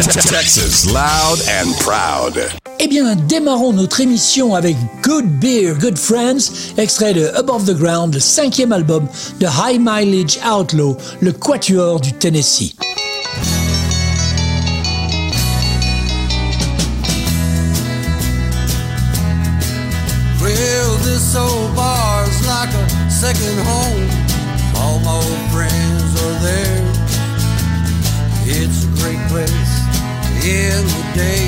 Texas, loud and proud. Eh bien, démarrons notre émission avec Good Beer, Good Friends, extrait de Above the Ground, le cinquième album de High Mileage Outlaw, le quatuor du Tennessee. Well, this old bar's like a second home. Day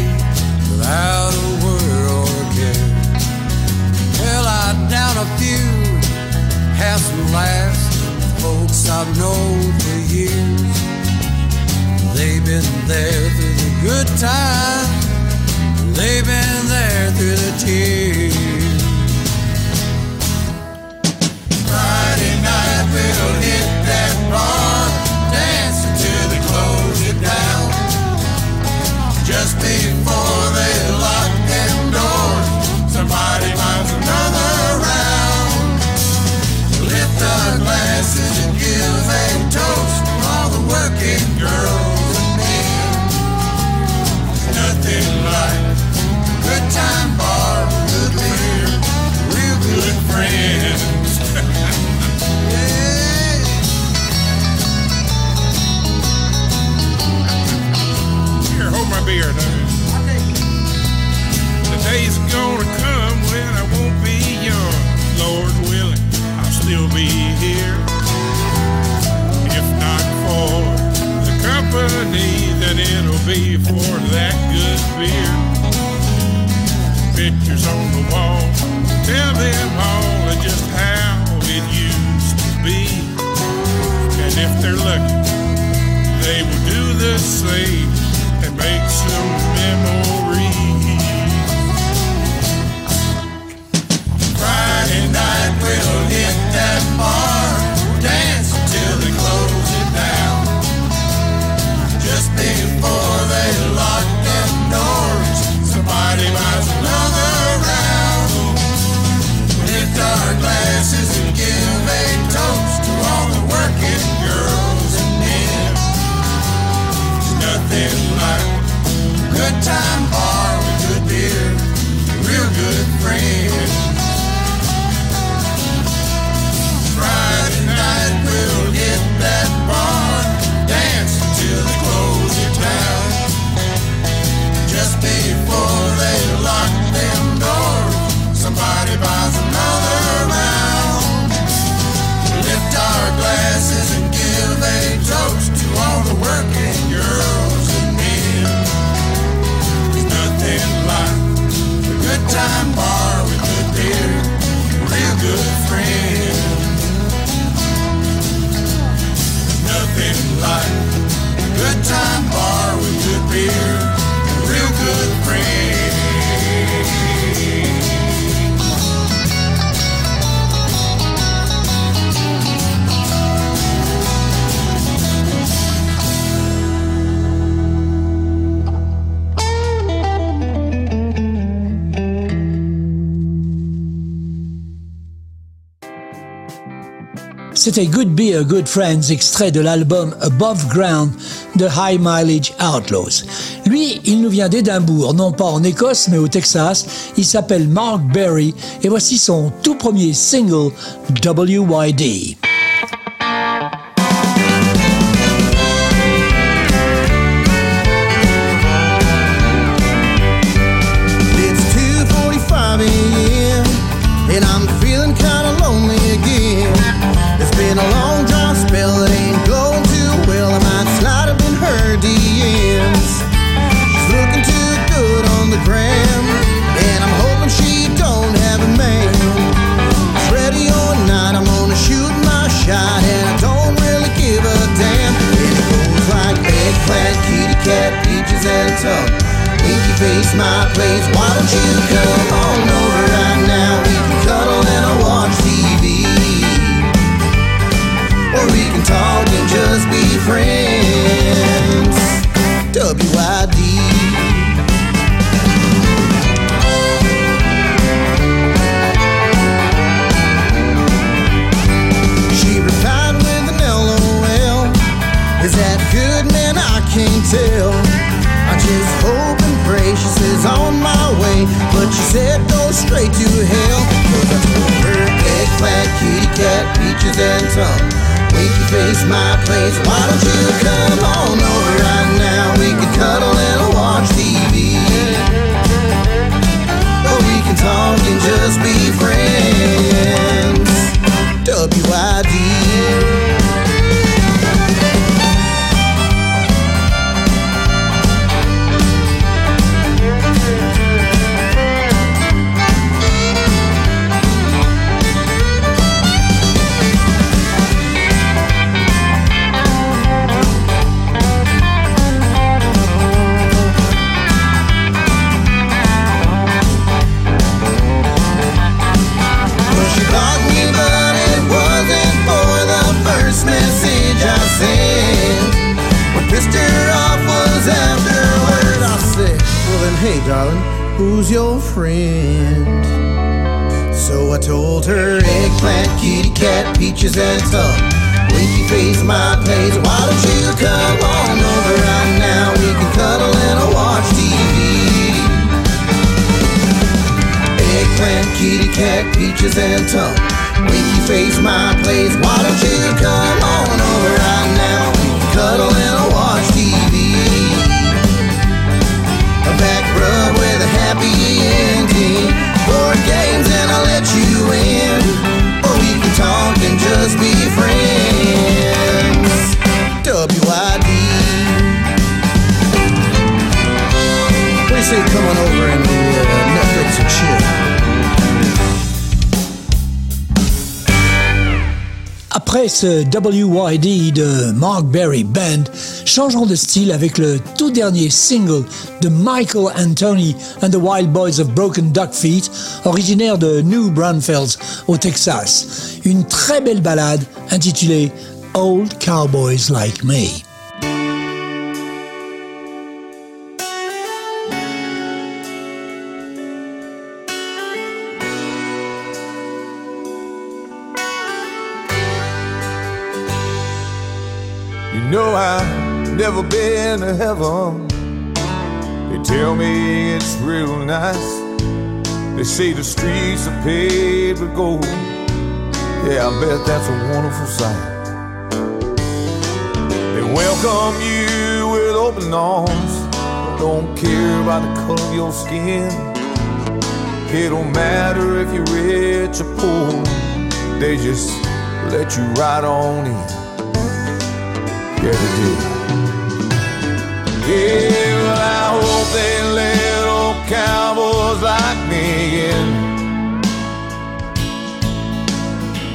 without a word or a care. Well, I down a few, have some laughs. Folks I've known for years. They've been there through the good times. They've been there through the tears. Friday night we'll hit that bar, good time bar with good beer and real good friends. C'était Good Beer, Good Friends, extrait de l'album Above Ground de High Mileage Outlaws. Lui, il nous vient d'Édimbourg, non pas en Écosse, mais au Texas. Il s'appelle Mark Berry et voici son tout premier single, WYD. Straight to hell. Cause I told her eggplant, kitty cat, peaches and tongue. Winky face, my place. Why don't you come on over right now? We can cuddle and darling, who's your friend? So I told her eggplant, kitty cat, peaches and tongue. Winky face, my place. Why don't you come on over right now? We can cuddle and watch TV. Eggplant, kitty cat, peaches and tongue. Winky face, my place. Why don't you come on over right now? We can cuddle and watch happy ending. Board games and I'll let you in. Or we can talk and just be friends. WYD. What do you say come on over and uh, Netflix and chill? Après ce WYD de Mark Berry Band, changeons de style avec le tout dernier single de Michael Anthony and the Wild Boys of Broken Duck Feet, originaire de New Braunfels au Texas. Une très belle ballade intitulée Old Cowboys Like Me. I've never been to heaven. They tell me it's real nice. They say the streets are paved with gold. Yeah, I bet that's a wonderful sight. They welcome you with open arms. Don't care about the color of your skin. It don't matter if you're rich or poor. They just let you right on in. Yeah, they do. Yeah, well, I hope they let old cowboys like me in.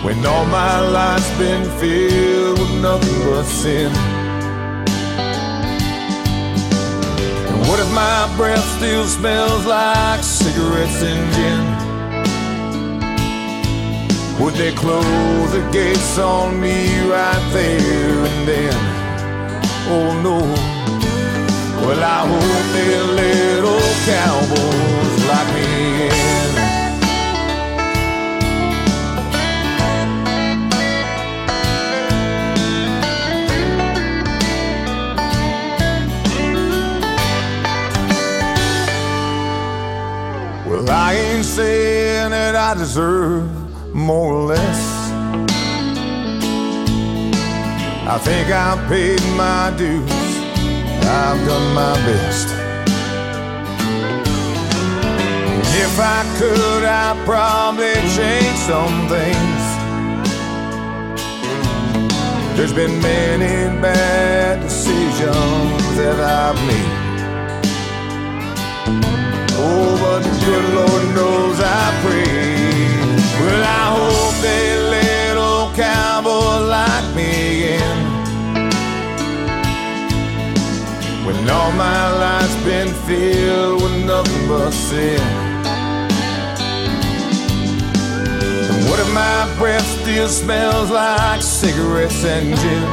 When all my life's been filled with nothing but sin. And what if my breath still smells like cigarettes and gin? Would they close the gates on me right there and then? Oh no. Well, I hope they let old cowboys like me. Well, I ain't saying that I deserve more or less. I think I've paid my dues. I've done my best. If I could, I'd probably change some things. There's been many bad decisions that I've made. Oh, but the good Lord knows I pray. Well, I hope they let old When all my life's been filled with nothing but sin. And what if my breath still smells like cigarettes and gin?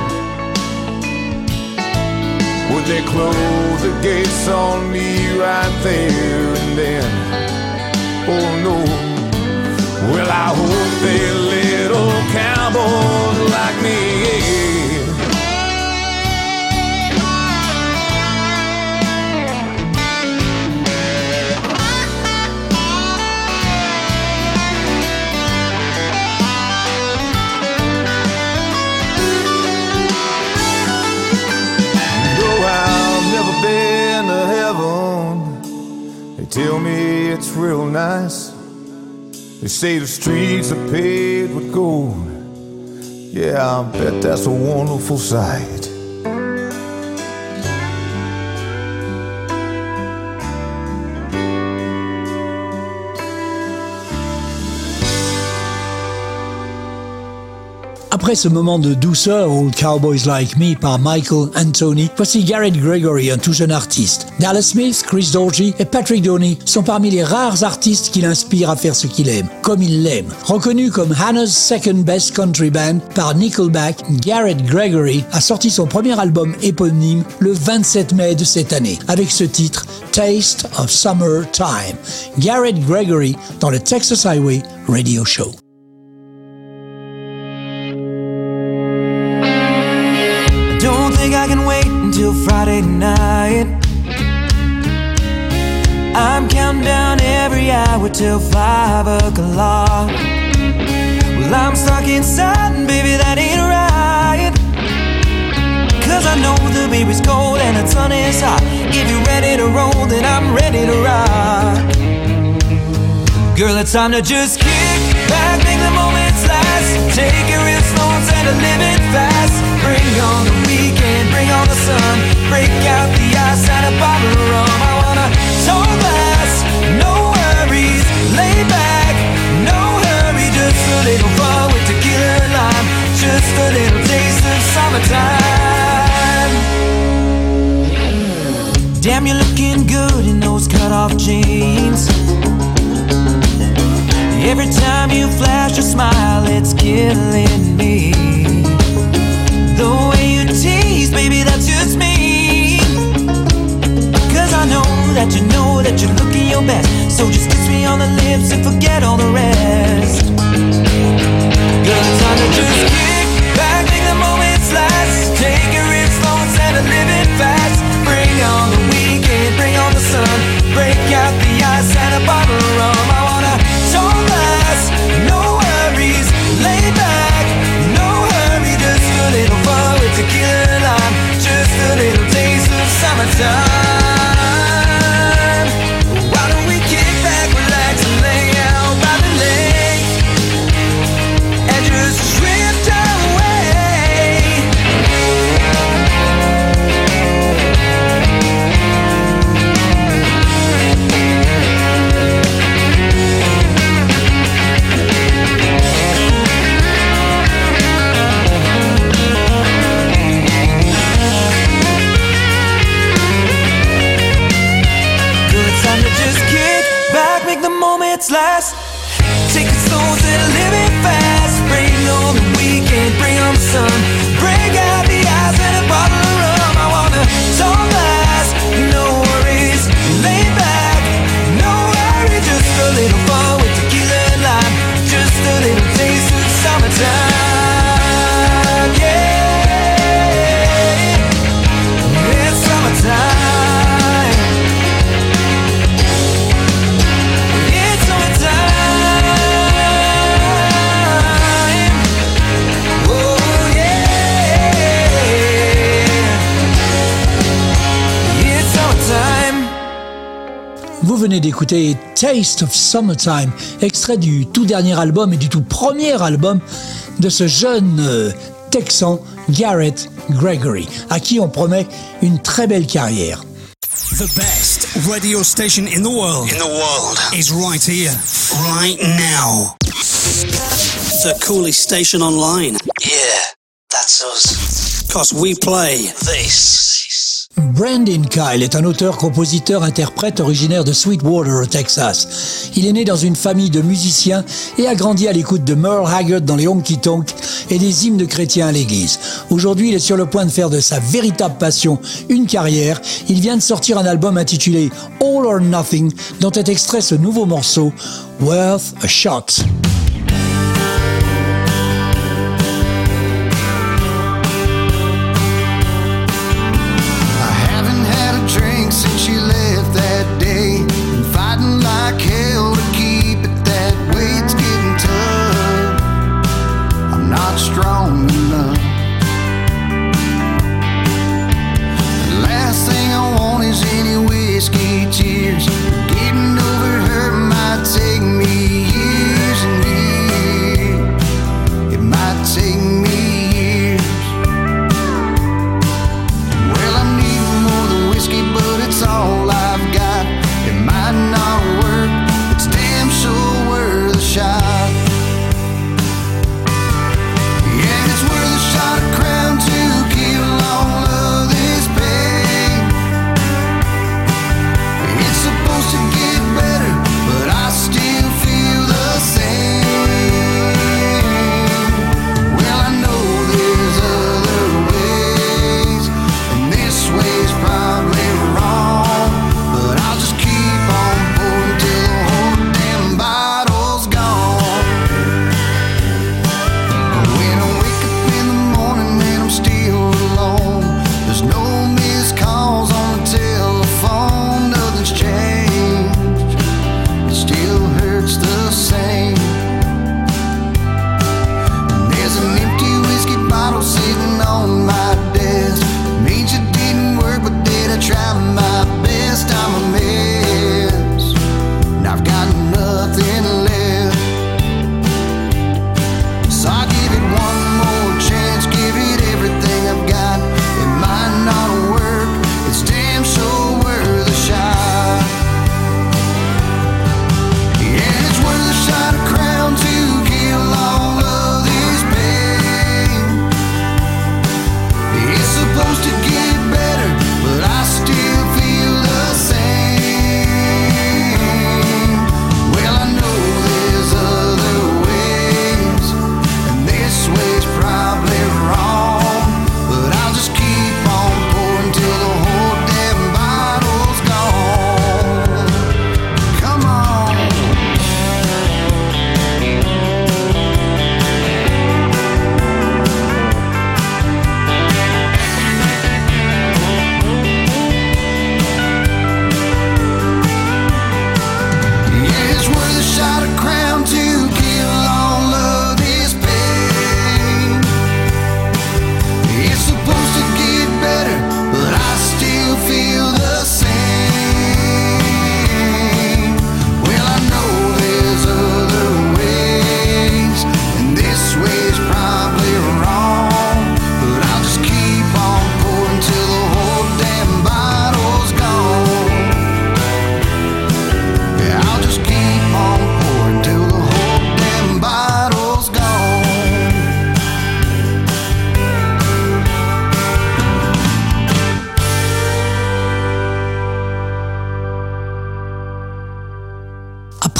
Would they close the gates on me right there and then? Oh no. Well, I hope they little cowboys like me. Tell me it's real nice. They say the streets are paved with gold. Yeah, I bet that's a wonderful sight. Après ce moment de douceur, Old Cowboys Like Me par Michael Anthony, voici Garrett Gregory, un tout jeune artiste. Dallas Smith, Chris Dorji et Patrick Downey sont parmi les rares artistes qui l'inspirent à faire ce qu'il aime, comme il l'aime. Reconnu comme Hannah's Second Best Country Band par Nickelback, Garrett Gregory a sorti son premier album éponyme le 27 mai de cette année, avec ce titre Taste of Summer Time. Garrett Gregory dans le Texas Highway Radio Show. Friday night. I'm counting down every hour till five o'clock. Well, I'm stuck inside, and baby, that ain't right. Cause I know the is cold and the sun is hot. If you're ready to roll, then I'm ready to rock. Girl, it's time to just kick back, make the moments last. Take it real slow instead of living fast. Bring on the weekend, bring on the sun. Break out the ice and a bottle of rum. I wanna tall glass, no worries. Lay back, no hurry. Just a little fun with tequila and lime. Just a little taste of summertime. Damn, you're looking good in those cut off jeans. Every time you flash your smile, it's killing me. The way you tease, baby, that's just me. Cause I know that you know that you're looking your best. So just kiss me on the lips and forget all the rest. It's time to just kick Taste of Summertime, extrait du tout dernier album et du tout premier album de ce jeune euh, Texan Garrett Gregory, à qui on promet une très belle carrière. The best radio station in the world. In the world. Is right here, right now. The coolest station online. Yeah, that's us. Cause we play This. Brandon Kyle est un auteur, compositeur, interprète originaire de Sweetwater au Texas. Il est né dans une famille de musiciens et a grandi à l'écoute de Merle Haggard dans les honky tonk et des hymnes chrétiens à l'église. Aujourd'hui, il est sur le point de faire de sa véritable passion une carrière. Il vient de sortir un album intitulé All or Nothing dont est extrait ce nouveau morceau Worth a Shot.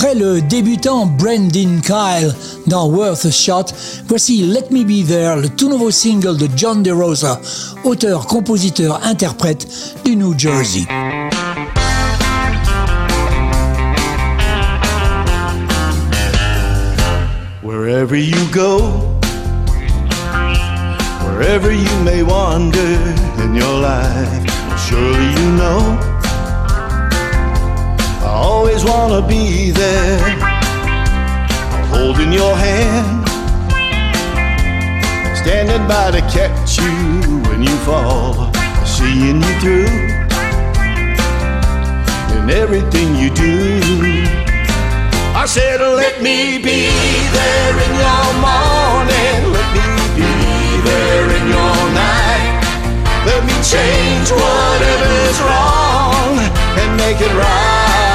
Après le débutant Brandon Kyle dans Worth a Shot, voici Let Me Be There, le tout nouveau single de John DeRosa, auteur, compositeur, interprète du New Jersey. Wherever you go, wherever you may wander in your life, surely you know always wanna be there, holding your hand, standing by to catch you when you fall, seeing you through in everything you do. I said, let me be there in your morning. Let me be there in your night. Let me change whatever's wrong and make it right.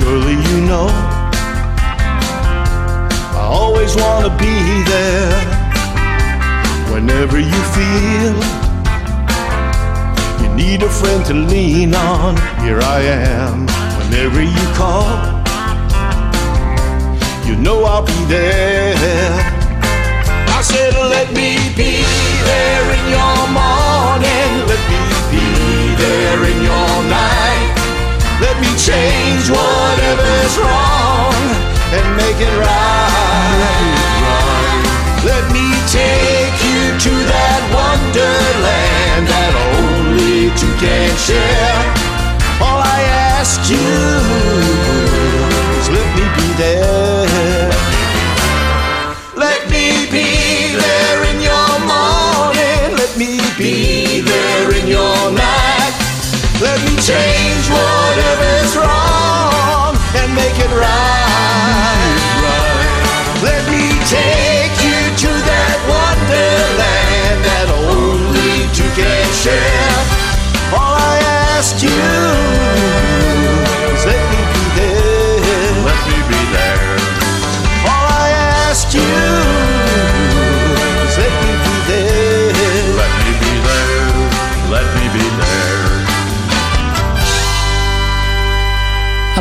Surely you know I always want to be there whenever you feel you need a friend to lean on. Here I am whenever you call. You know I'll be there. I said, let me be there in your morning. Let me be there in your night. Let me change whatever's wrong and make it right. Let me take you to that wonderland that only two can share. All I ask you is let me be there. Let me be there in your morning. Let me be Ask you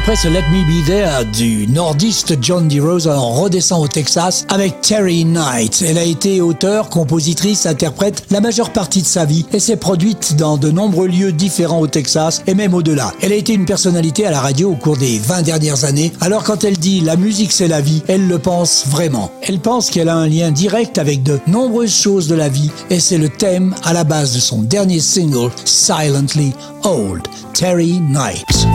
Après ce Let Me Be There du nordiste John DeRosa, on redescend au Texas avec Terry Knight. Elle a été auteure, compositrice, interprète la majeure partie de sa vie et s'est produite dans de nombreux lieux différents au Texas et même au-delà. Elle a été une personnalité à la radio au cours des 20 dernières années. Alors quand elle dit la musique c'est la vie, elle le pense vraiment. Elle pense qu'elle a un lien direct avec de nombreuses choses de la vie et c'est le thème à la base de son dernier single Silently Old, Terry Knight.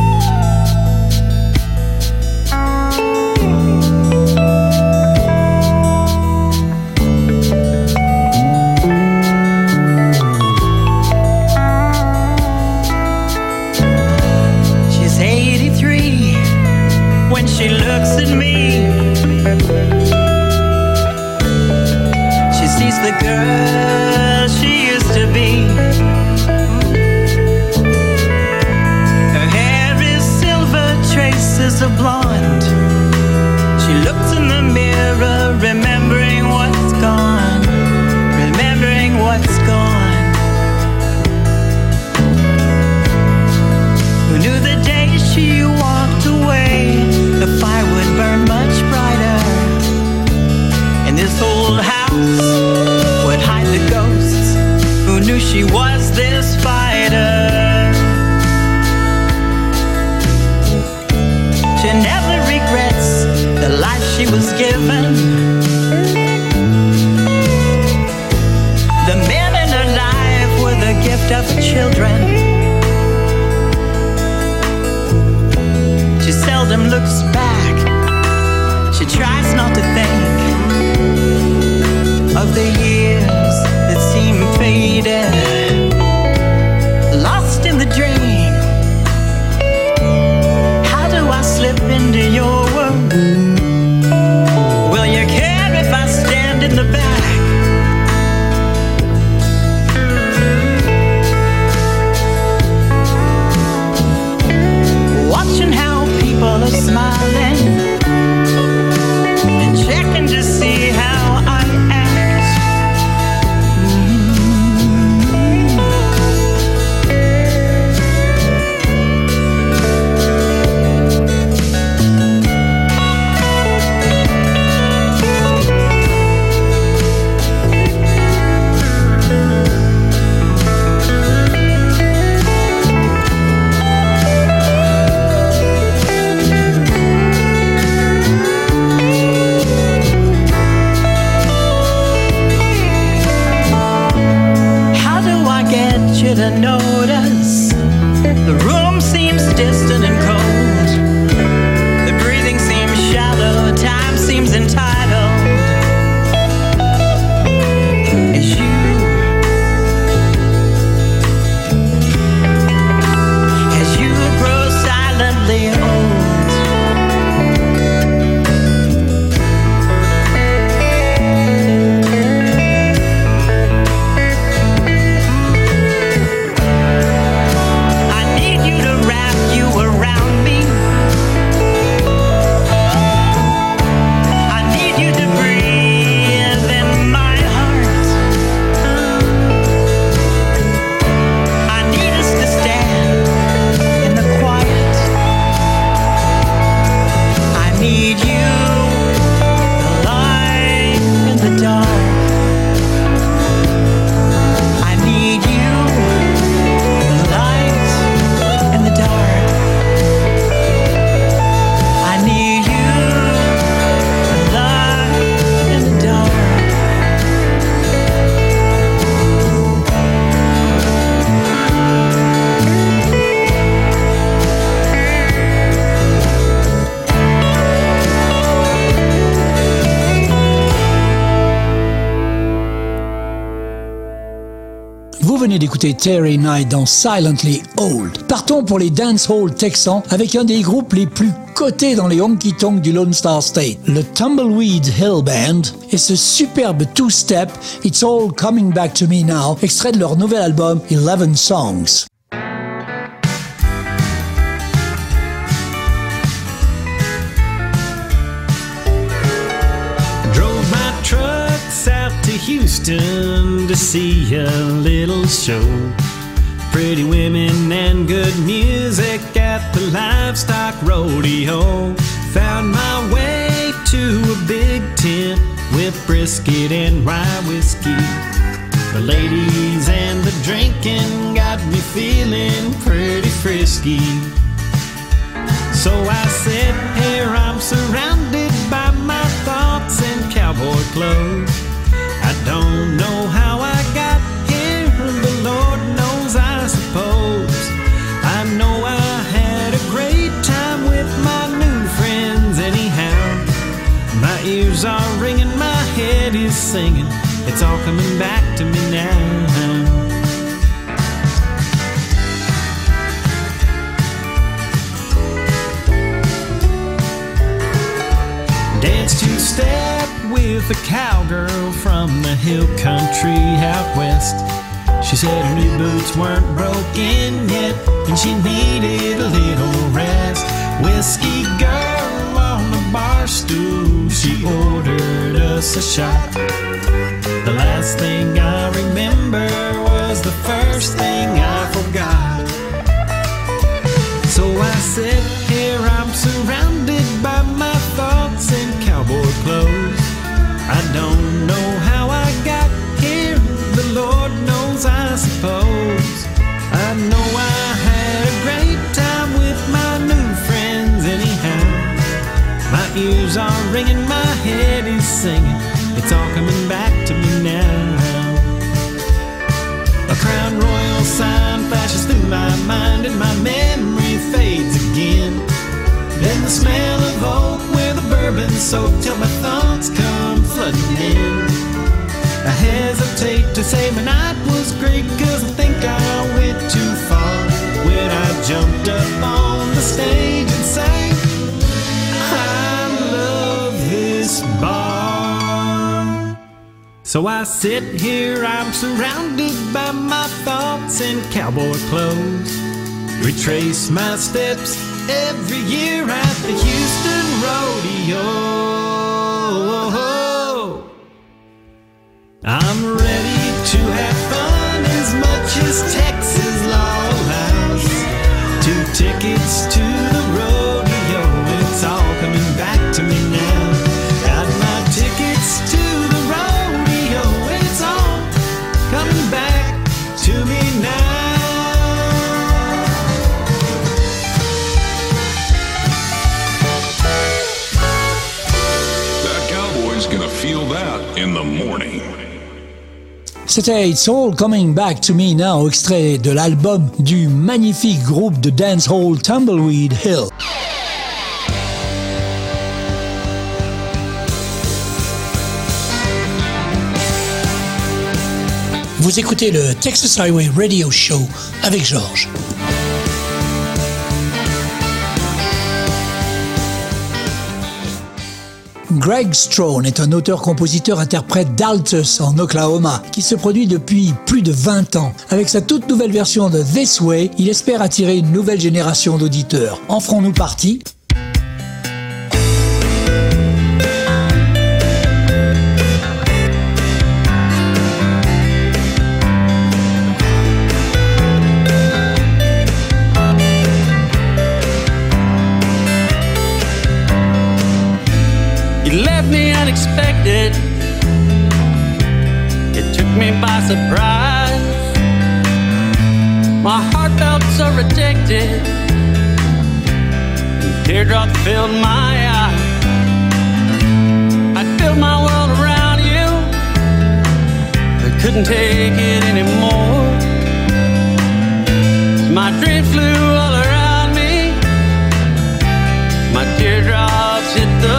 D'écouter Terry Knight dans Silently Old. Partons pour les dance hall texans avec un des groupes les plus cotés dans les honky-tonks du Lone Star State, le Tumbleweed Hill Band, et ce superbe two-step It's All Coming Back to Me Now, extrait de leur nouvel album 11 Songs. Drove my south to Houston to see a little show. Pretty women and good music at the livestock rodeo. Found my way to a big tent with brisket and rye whiskey. The ladies and the drinking got me feeling pretty frisky. So I said, Here I'm surrounded by my thoughts and cowboy clothes. I don't know how is singing. It's all coming back to me now. Dance two step with a cowgirl from the hill country out west. She said her new boots weren't broken yet, and she needed a little rest. Whiskey girl on the bar stool, she ordered us a shot. The last thing I remember soaked till my thoughts come flooding in. I hesitate to say my night was great cause I think I went too far when I jumped up on the stage and sang, I love this bar. So I sit here, I'm surrounded by my thoughts and cowboy clothes. Retrace my steps every year at the Rodeo. I'm ready to have fun as much as Texas law allows. Two tickets C'était It's All Coming Back to Me Now, extrait de l'album du magnifique groupe de dancehall Tumbleweed Hill. Vous écoutez le Texas Highway Radio Show avec Georges. Greg Strone est un auteur-compositeur-interprète d'Altus en Oklahoma qui se produit depuis plus de 20 ans. Avec sa toute nouvelle version de This Way, il espère attirer une nouvelle génération d'auditeurs. En ferons-nous partie? It took me by surprise. My heart felt so rejected. And teardrops filled my eyes. I built my world around you. I couldn't take it anymore. My dreams flew all around me. My teardrops hit the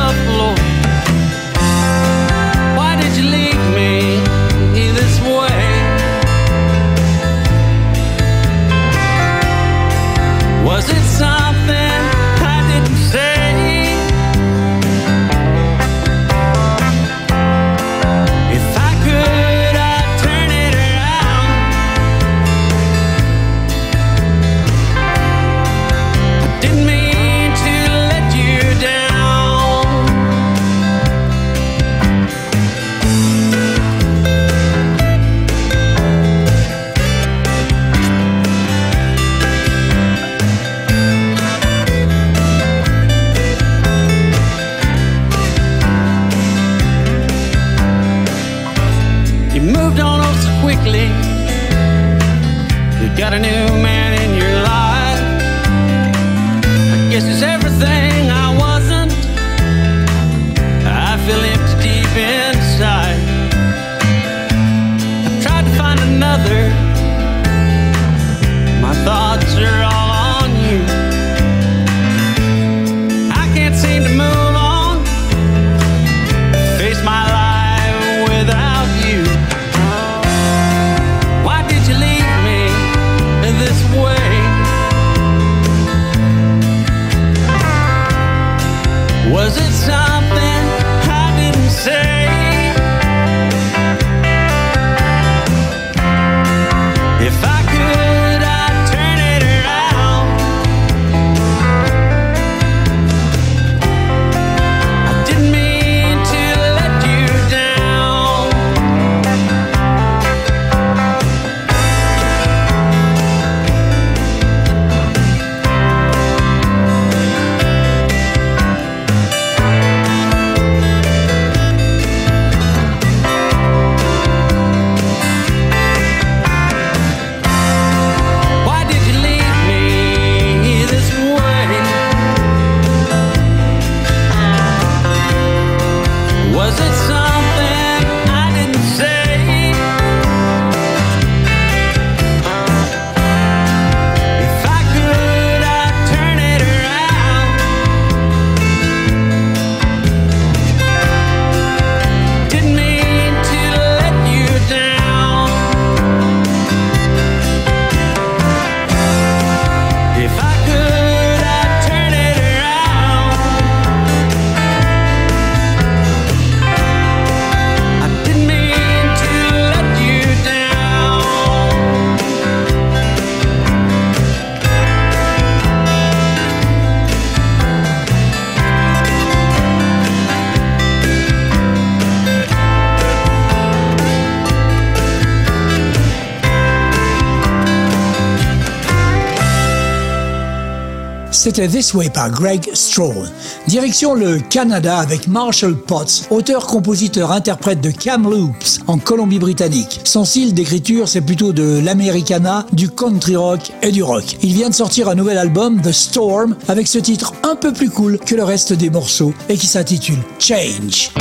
c'était This Way par Greg Stroll. Direction le Canada avec Marshall Potts, auteur, compositeur, interprète de Kamloops en Colombie-Britannique. Son style d'écriture, c'est plutôt de l'americana, du country rock et du rock. Il vient de sortir un nouvel album, The Storm, avec ce titre un peu plus cool que le reste des morceaux et qui s'intitule Change.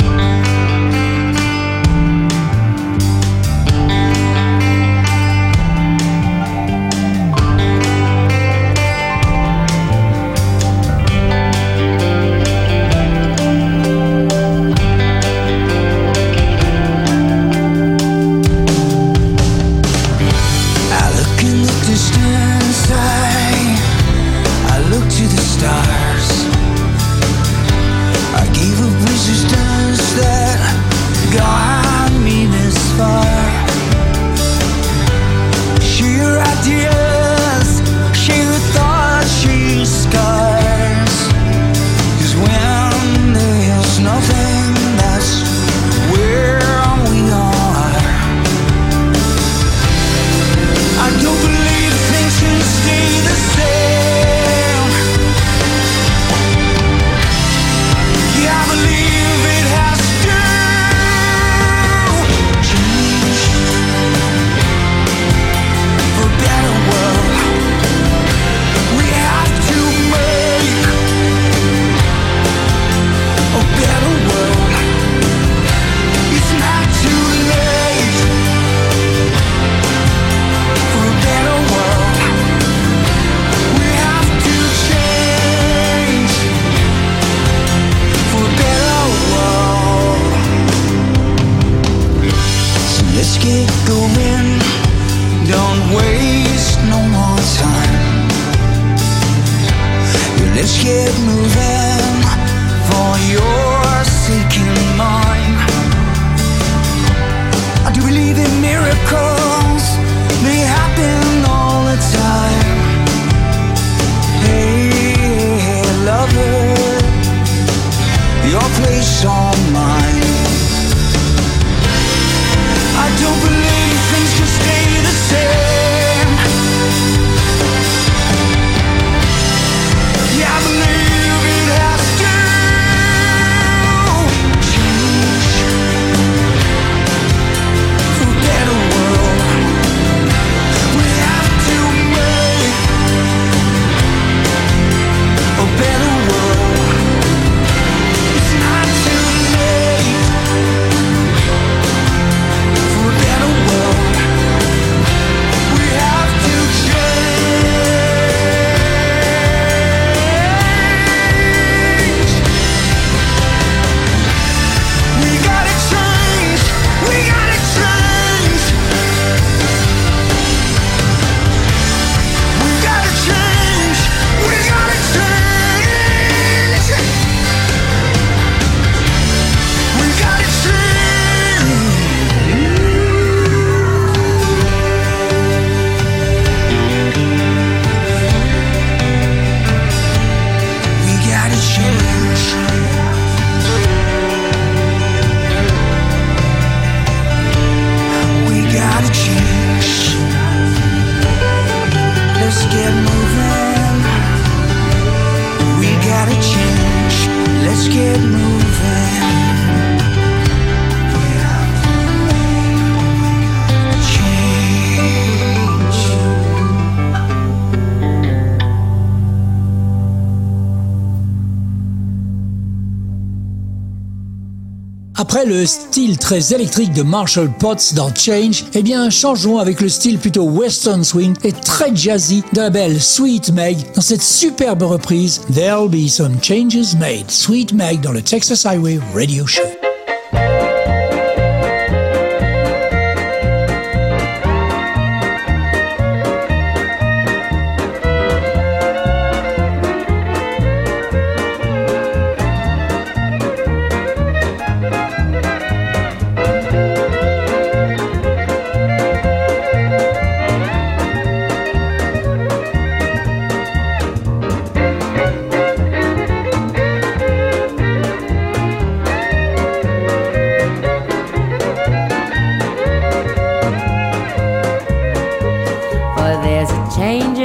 Très électrique de Marshall Potts dans Change, eh bien changeons avec le style plutôt western swing et très jazzy de la belle Sweet Meg dans cette superbe reprise There'll Be Some Changes Made. Sweet Meg dans le Texas Highway Radio Show.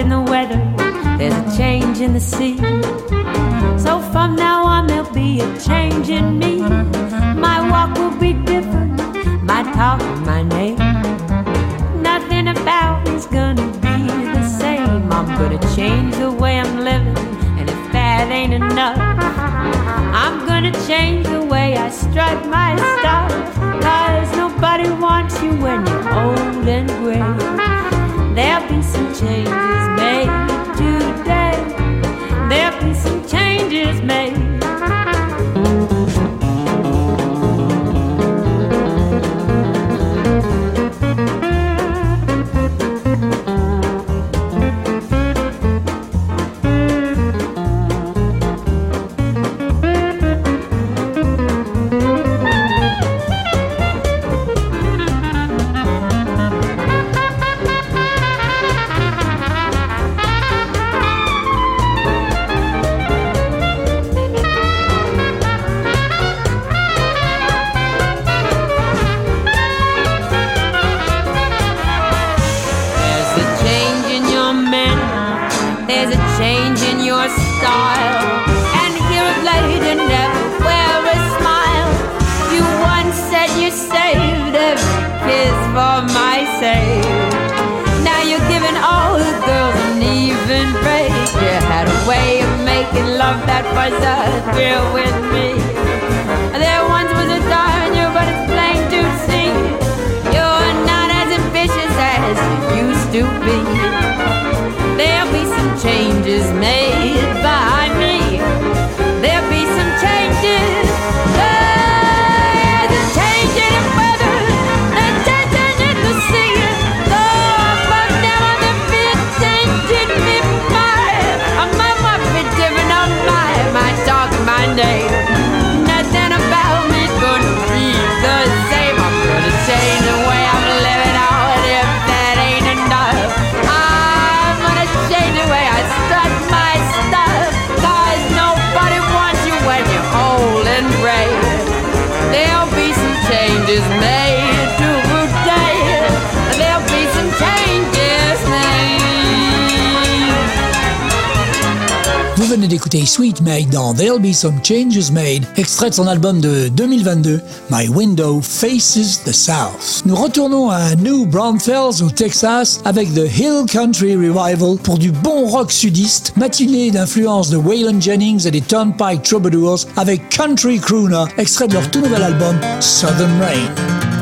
In the weather, there's a change in the sea. So from now on, there'll be a change in me. My walk will be different, my talk, my name. Nothing about me's gonna be the same. I'm gonna change the way I'm living, and if that ain't enough, I'm gonna change the way I strut my stuff. Cause nobody wants you when you're old and gray. There'll be some changes changes made. Venez d'écouter Sweet Made dans There'll Be Some Changes Made, extrait de son album de 2022, My Window Faces the South. Nous retournons à New Braunfels au Texas avec The Hill Country Revival pour du bon rock sudiste, matinée d'influence de Waylon Jennings et des Turnpike Troubadours avec Country Crooner, extrait de leur tout nouvel album Southern Rain.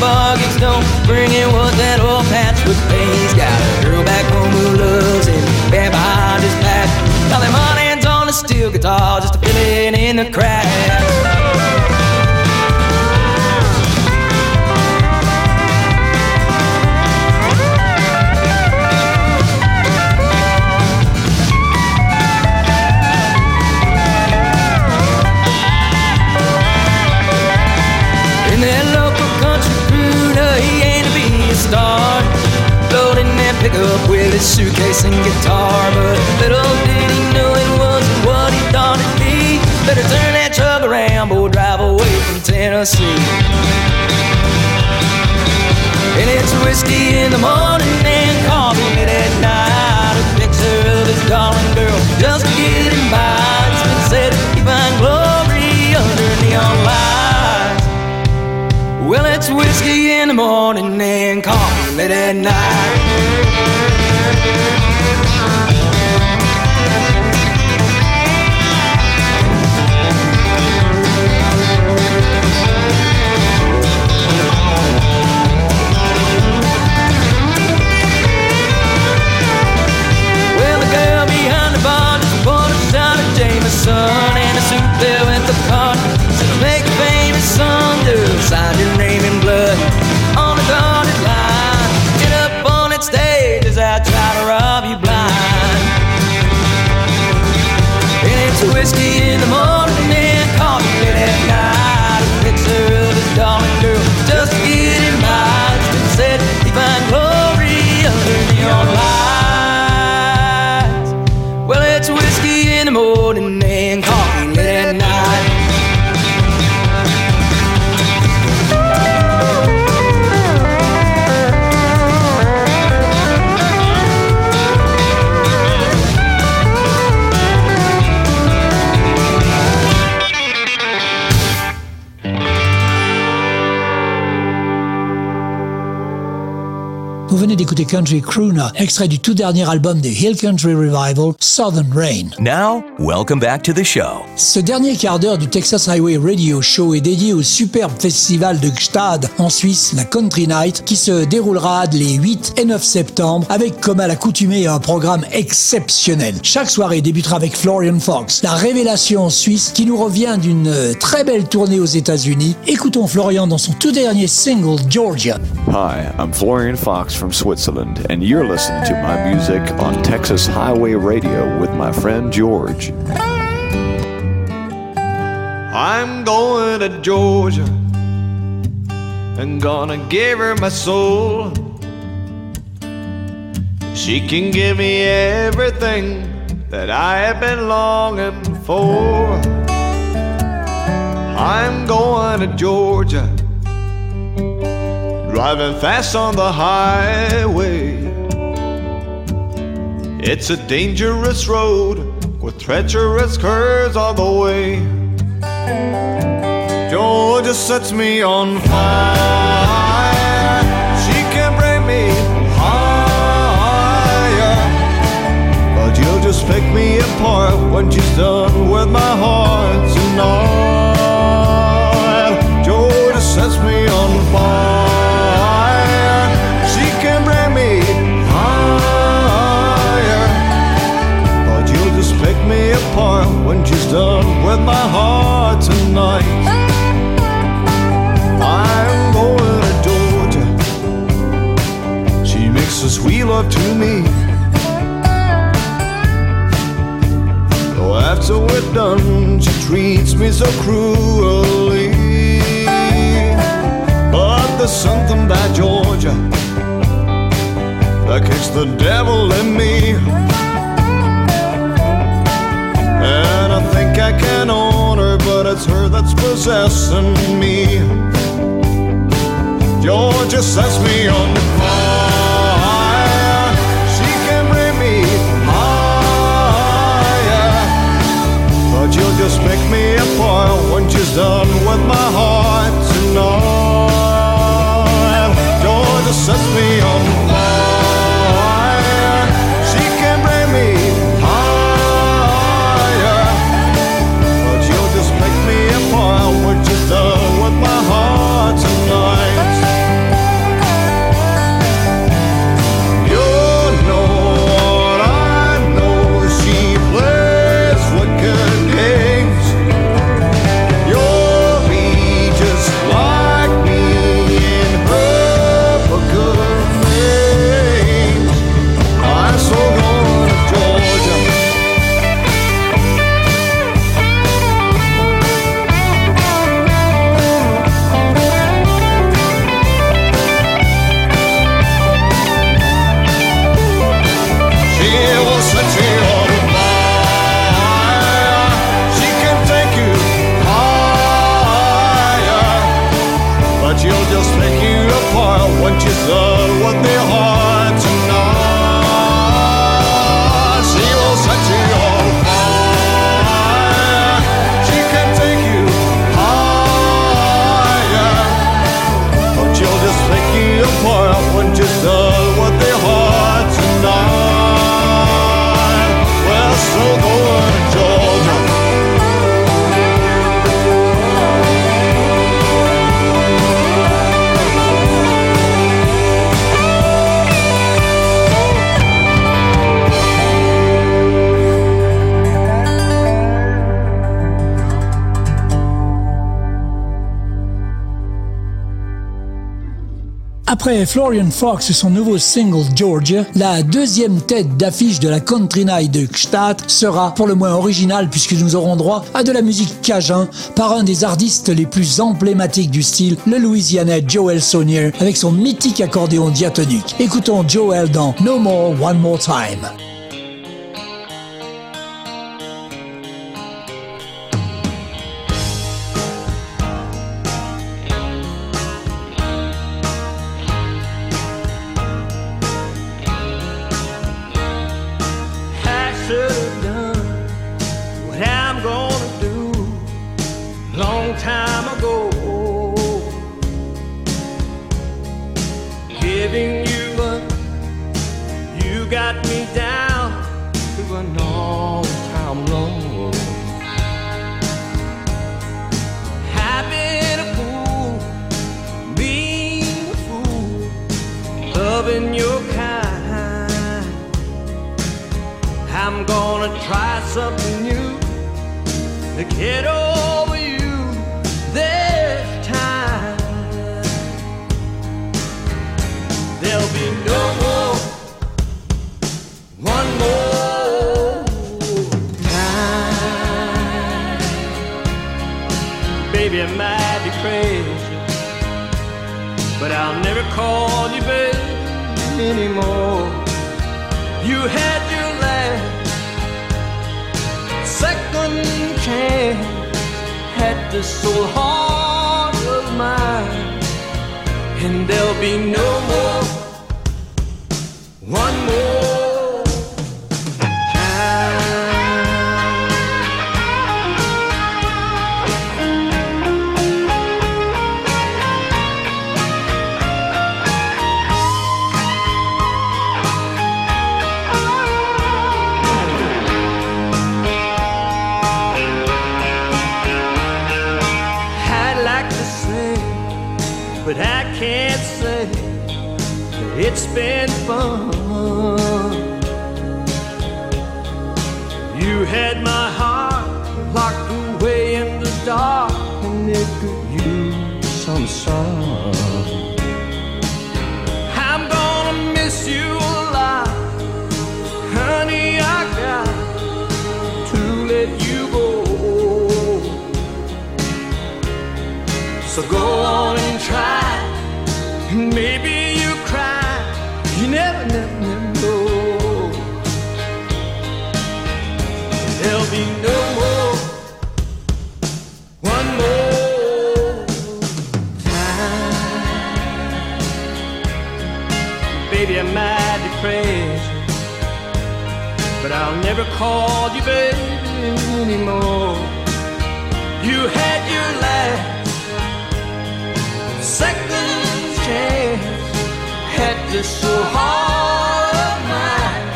Bargains don't bring in what that old patchwork pays. Got a girl back home who loves him, bad behind his back. Got them on hands on a steel guitar just to fill it in the cracks. pick up with his suitcase and guitar. But little did he know it wasn't what he thought it'd be. Better turn that truck around, boy, drive away from Tennessee. And it's whiskey in the morning and coffee at night. A picture of his darling girl just to get him by. It's been said he find glory under neon lights. Well, it's whiskey the morning and coffee late at night. Country Crooner, extrait du tout dernier album des Hill Country Revival, Southern Rain. Now, welcome back to the show. Ce dernier quart d'heure du Texas Highway Radio Show est dédié au superbe festival de Gstad en Suisse, la Country Night, qui se déroulera les 8 et 9 septembre avec, comme à l'accoutumée, un programme exceptionnel. Chaque soirée débutera avec Florian Fox, la révélation suisse qui nous revient d'une très belle tournée aux États-Unis. Écoutons Florian dans son tout dernier single, Georgia. Hi, I'm Florian Fox from Switzerland, and you're listening to my music on Texas Highway Radio with my friend George. I'm going to Georgia and gonna give her my soul. She can give me everything that I have been longing for. I'm going to Georgia, driving fast on the highway. It's a dangerous road with treacherous curves all the way. Georgia sets me on fire. She can bring me higher. But you'll just pick me apart when she's done with my heart tonight. Georgia sets me on fire. Apart when she's done with my heart tonight. I'm going to Georgia. She makes a sweet love to me. Though after we're done, she treats me so cruelly. But there's something about Georgia that kicks the devil in me. It's her that's possessed. caressing me. Georgia sets me on fire. She can bring me higher, but you'll just make me a apart when she's done with my heart tonight. Georgia sets me Après Florian Fox et son nouveau single Georgia, la deuxième tête d'affiche de la Country Night de Gstaad sera pour le moins originale puisque nous aurons droit à de la musique cajun par un des artistes les plus emblématiques du style, le Louisianais Joel Saunier avec son mythique accordéon diatonique. Écoutons Joel dans No More One More Time. But I'll never call you baby anymore. You had your last second chance. At this soul heart of mine, and there'll be no more, one more been fun. Never call you baby anymore. You had your last second chance, had this so hard of mine,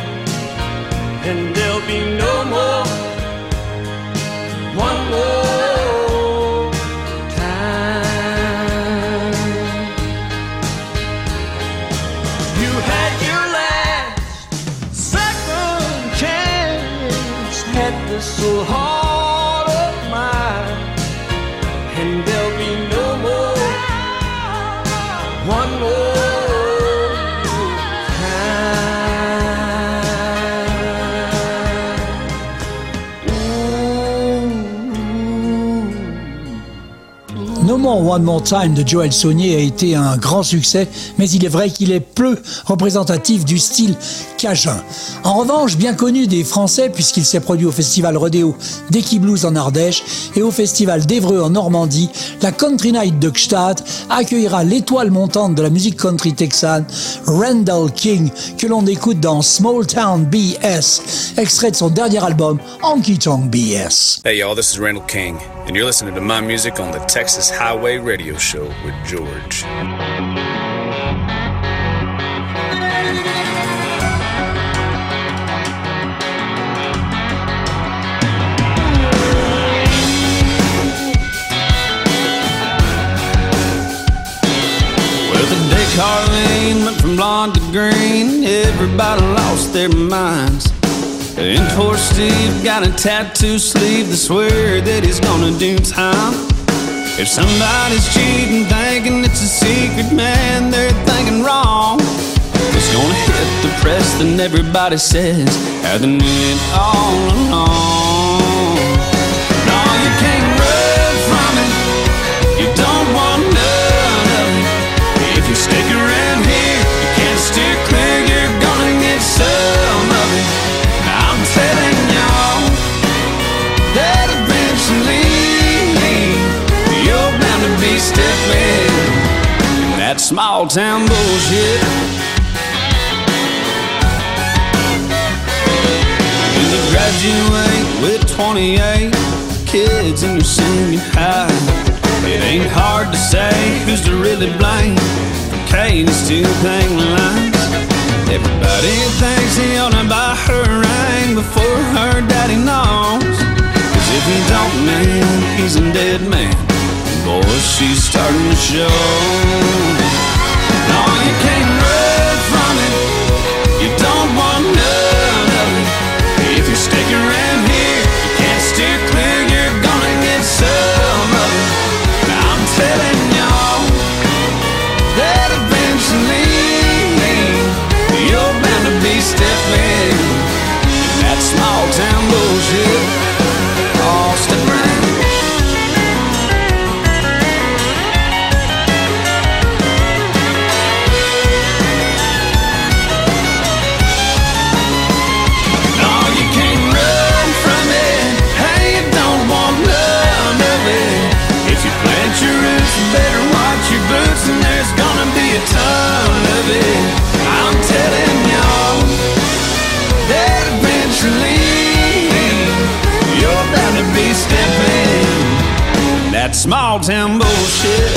and there'll be One More Time de Joel Saunier a été un grand succès, mais il est vrai qu'il est peu représentatif du style cajun. En revanche, bien connu des Français puisqu'il s'est produit au festival Rodeo d'Eki Blues en Ardèche et au festival d'Evreux en Normandie, la Country Night de Gstaad accueillera l'étoile montante de la musique country texane, Randall King, que l'on écoute dans Small Town BS, extrait de son dernier album Honky Tonk BS. Hey y'all, this is Randall King, and you're listening to my music on the Texas Highway Radio Show with George. Carlene went from blonde to green, everybody lost their minds. And poor Steve got a tattoo sleeve to swear that he's gonna do time. If somebody's cheating, thinking it's a secret, man, they're thinking wrong. It's gonna hit the press, then everybody says, they knew it all along. Small town bullshit. When you graduate with 28 kids in your senior high, it ain't hard to say who's to really blame for Katie's two thing lines. Everybody thinks he ought to buy her a ring before her daddy knows. Cause if he don't, man, he's a dead man. Boy, she's starting to show. No, you can't run small town bullshit.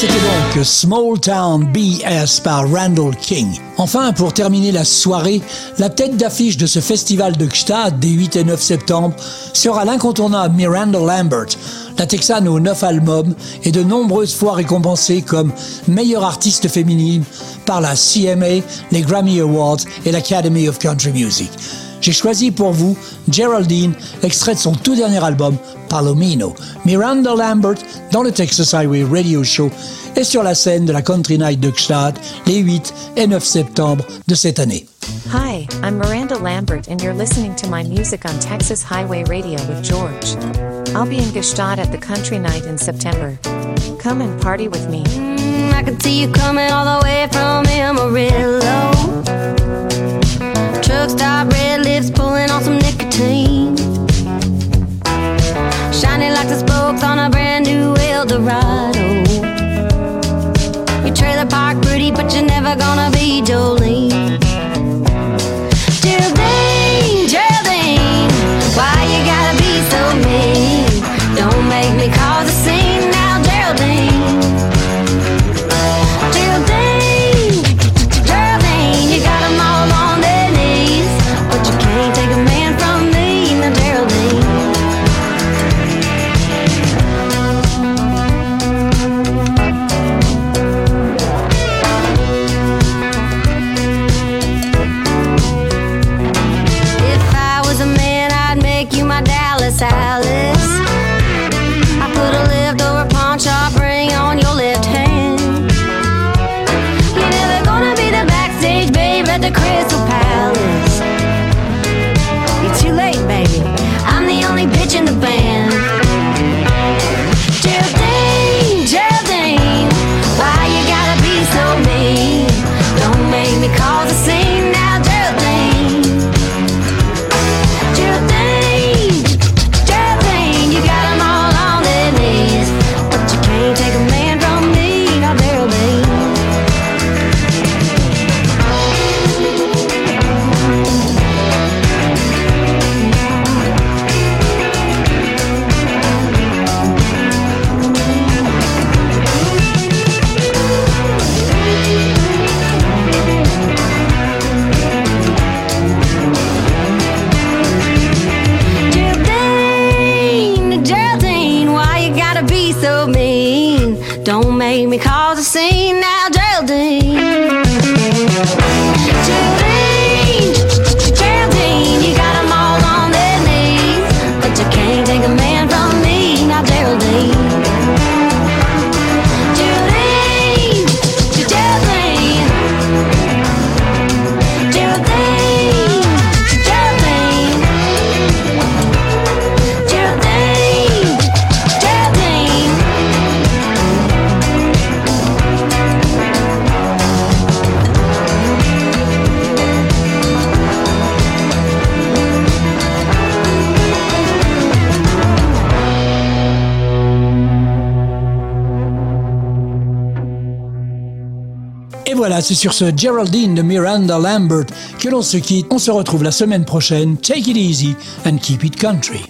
C'était donc Small Town BS par Randall King. Enfin, pour terminer la soirée, la tête d'affiche de ce festival de Gstaad des 8 et 9 septembre sera l'incontournable Miranda Lambert, la Texane aux 9 albums et de nombreuses fois récompensée comme meilleure artiste féminine par la CMA, les Grammy Awards et l'Academy of Country Music. J'ai choisi pour vous Geraldine, extrait de son tout dernier album, Palomino. Miranda Lambert dans le Texas Highway Radio Show et sur la scène de la Country Night de Gstaad les 8 et 9 septembre de cette année. Hi, I'm Miranda Lambert, and you're listening to my music on Texas Highway Radio with George. I'll be in Gstaad at the Country Night in September. Come and party with me. I can see you coming all the way from Amarillo. Truck stop, red lips, pulling on some nicotine. Shining like the spokes on a brand new Eldorado. Your trailer park pretty, but you're never gonna be Jolene. the crystal path. c'est sur ce Geraldine de Miranda Lambert que l'on se quitte. On se retrouve la semaine prochaine. Take it easy and keep it country.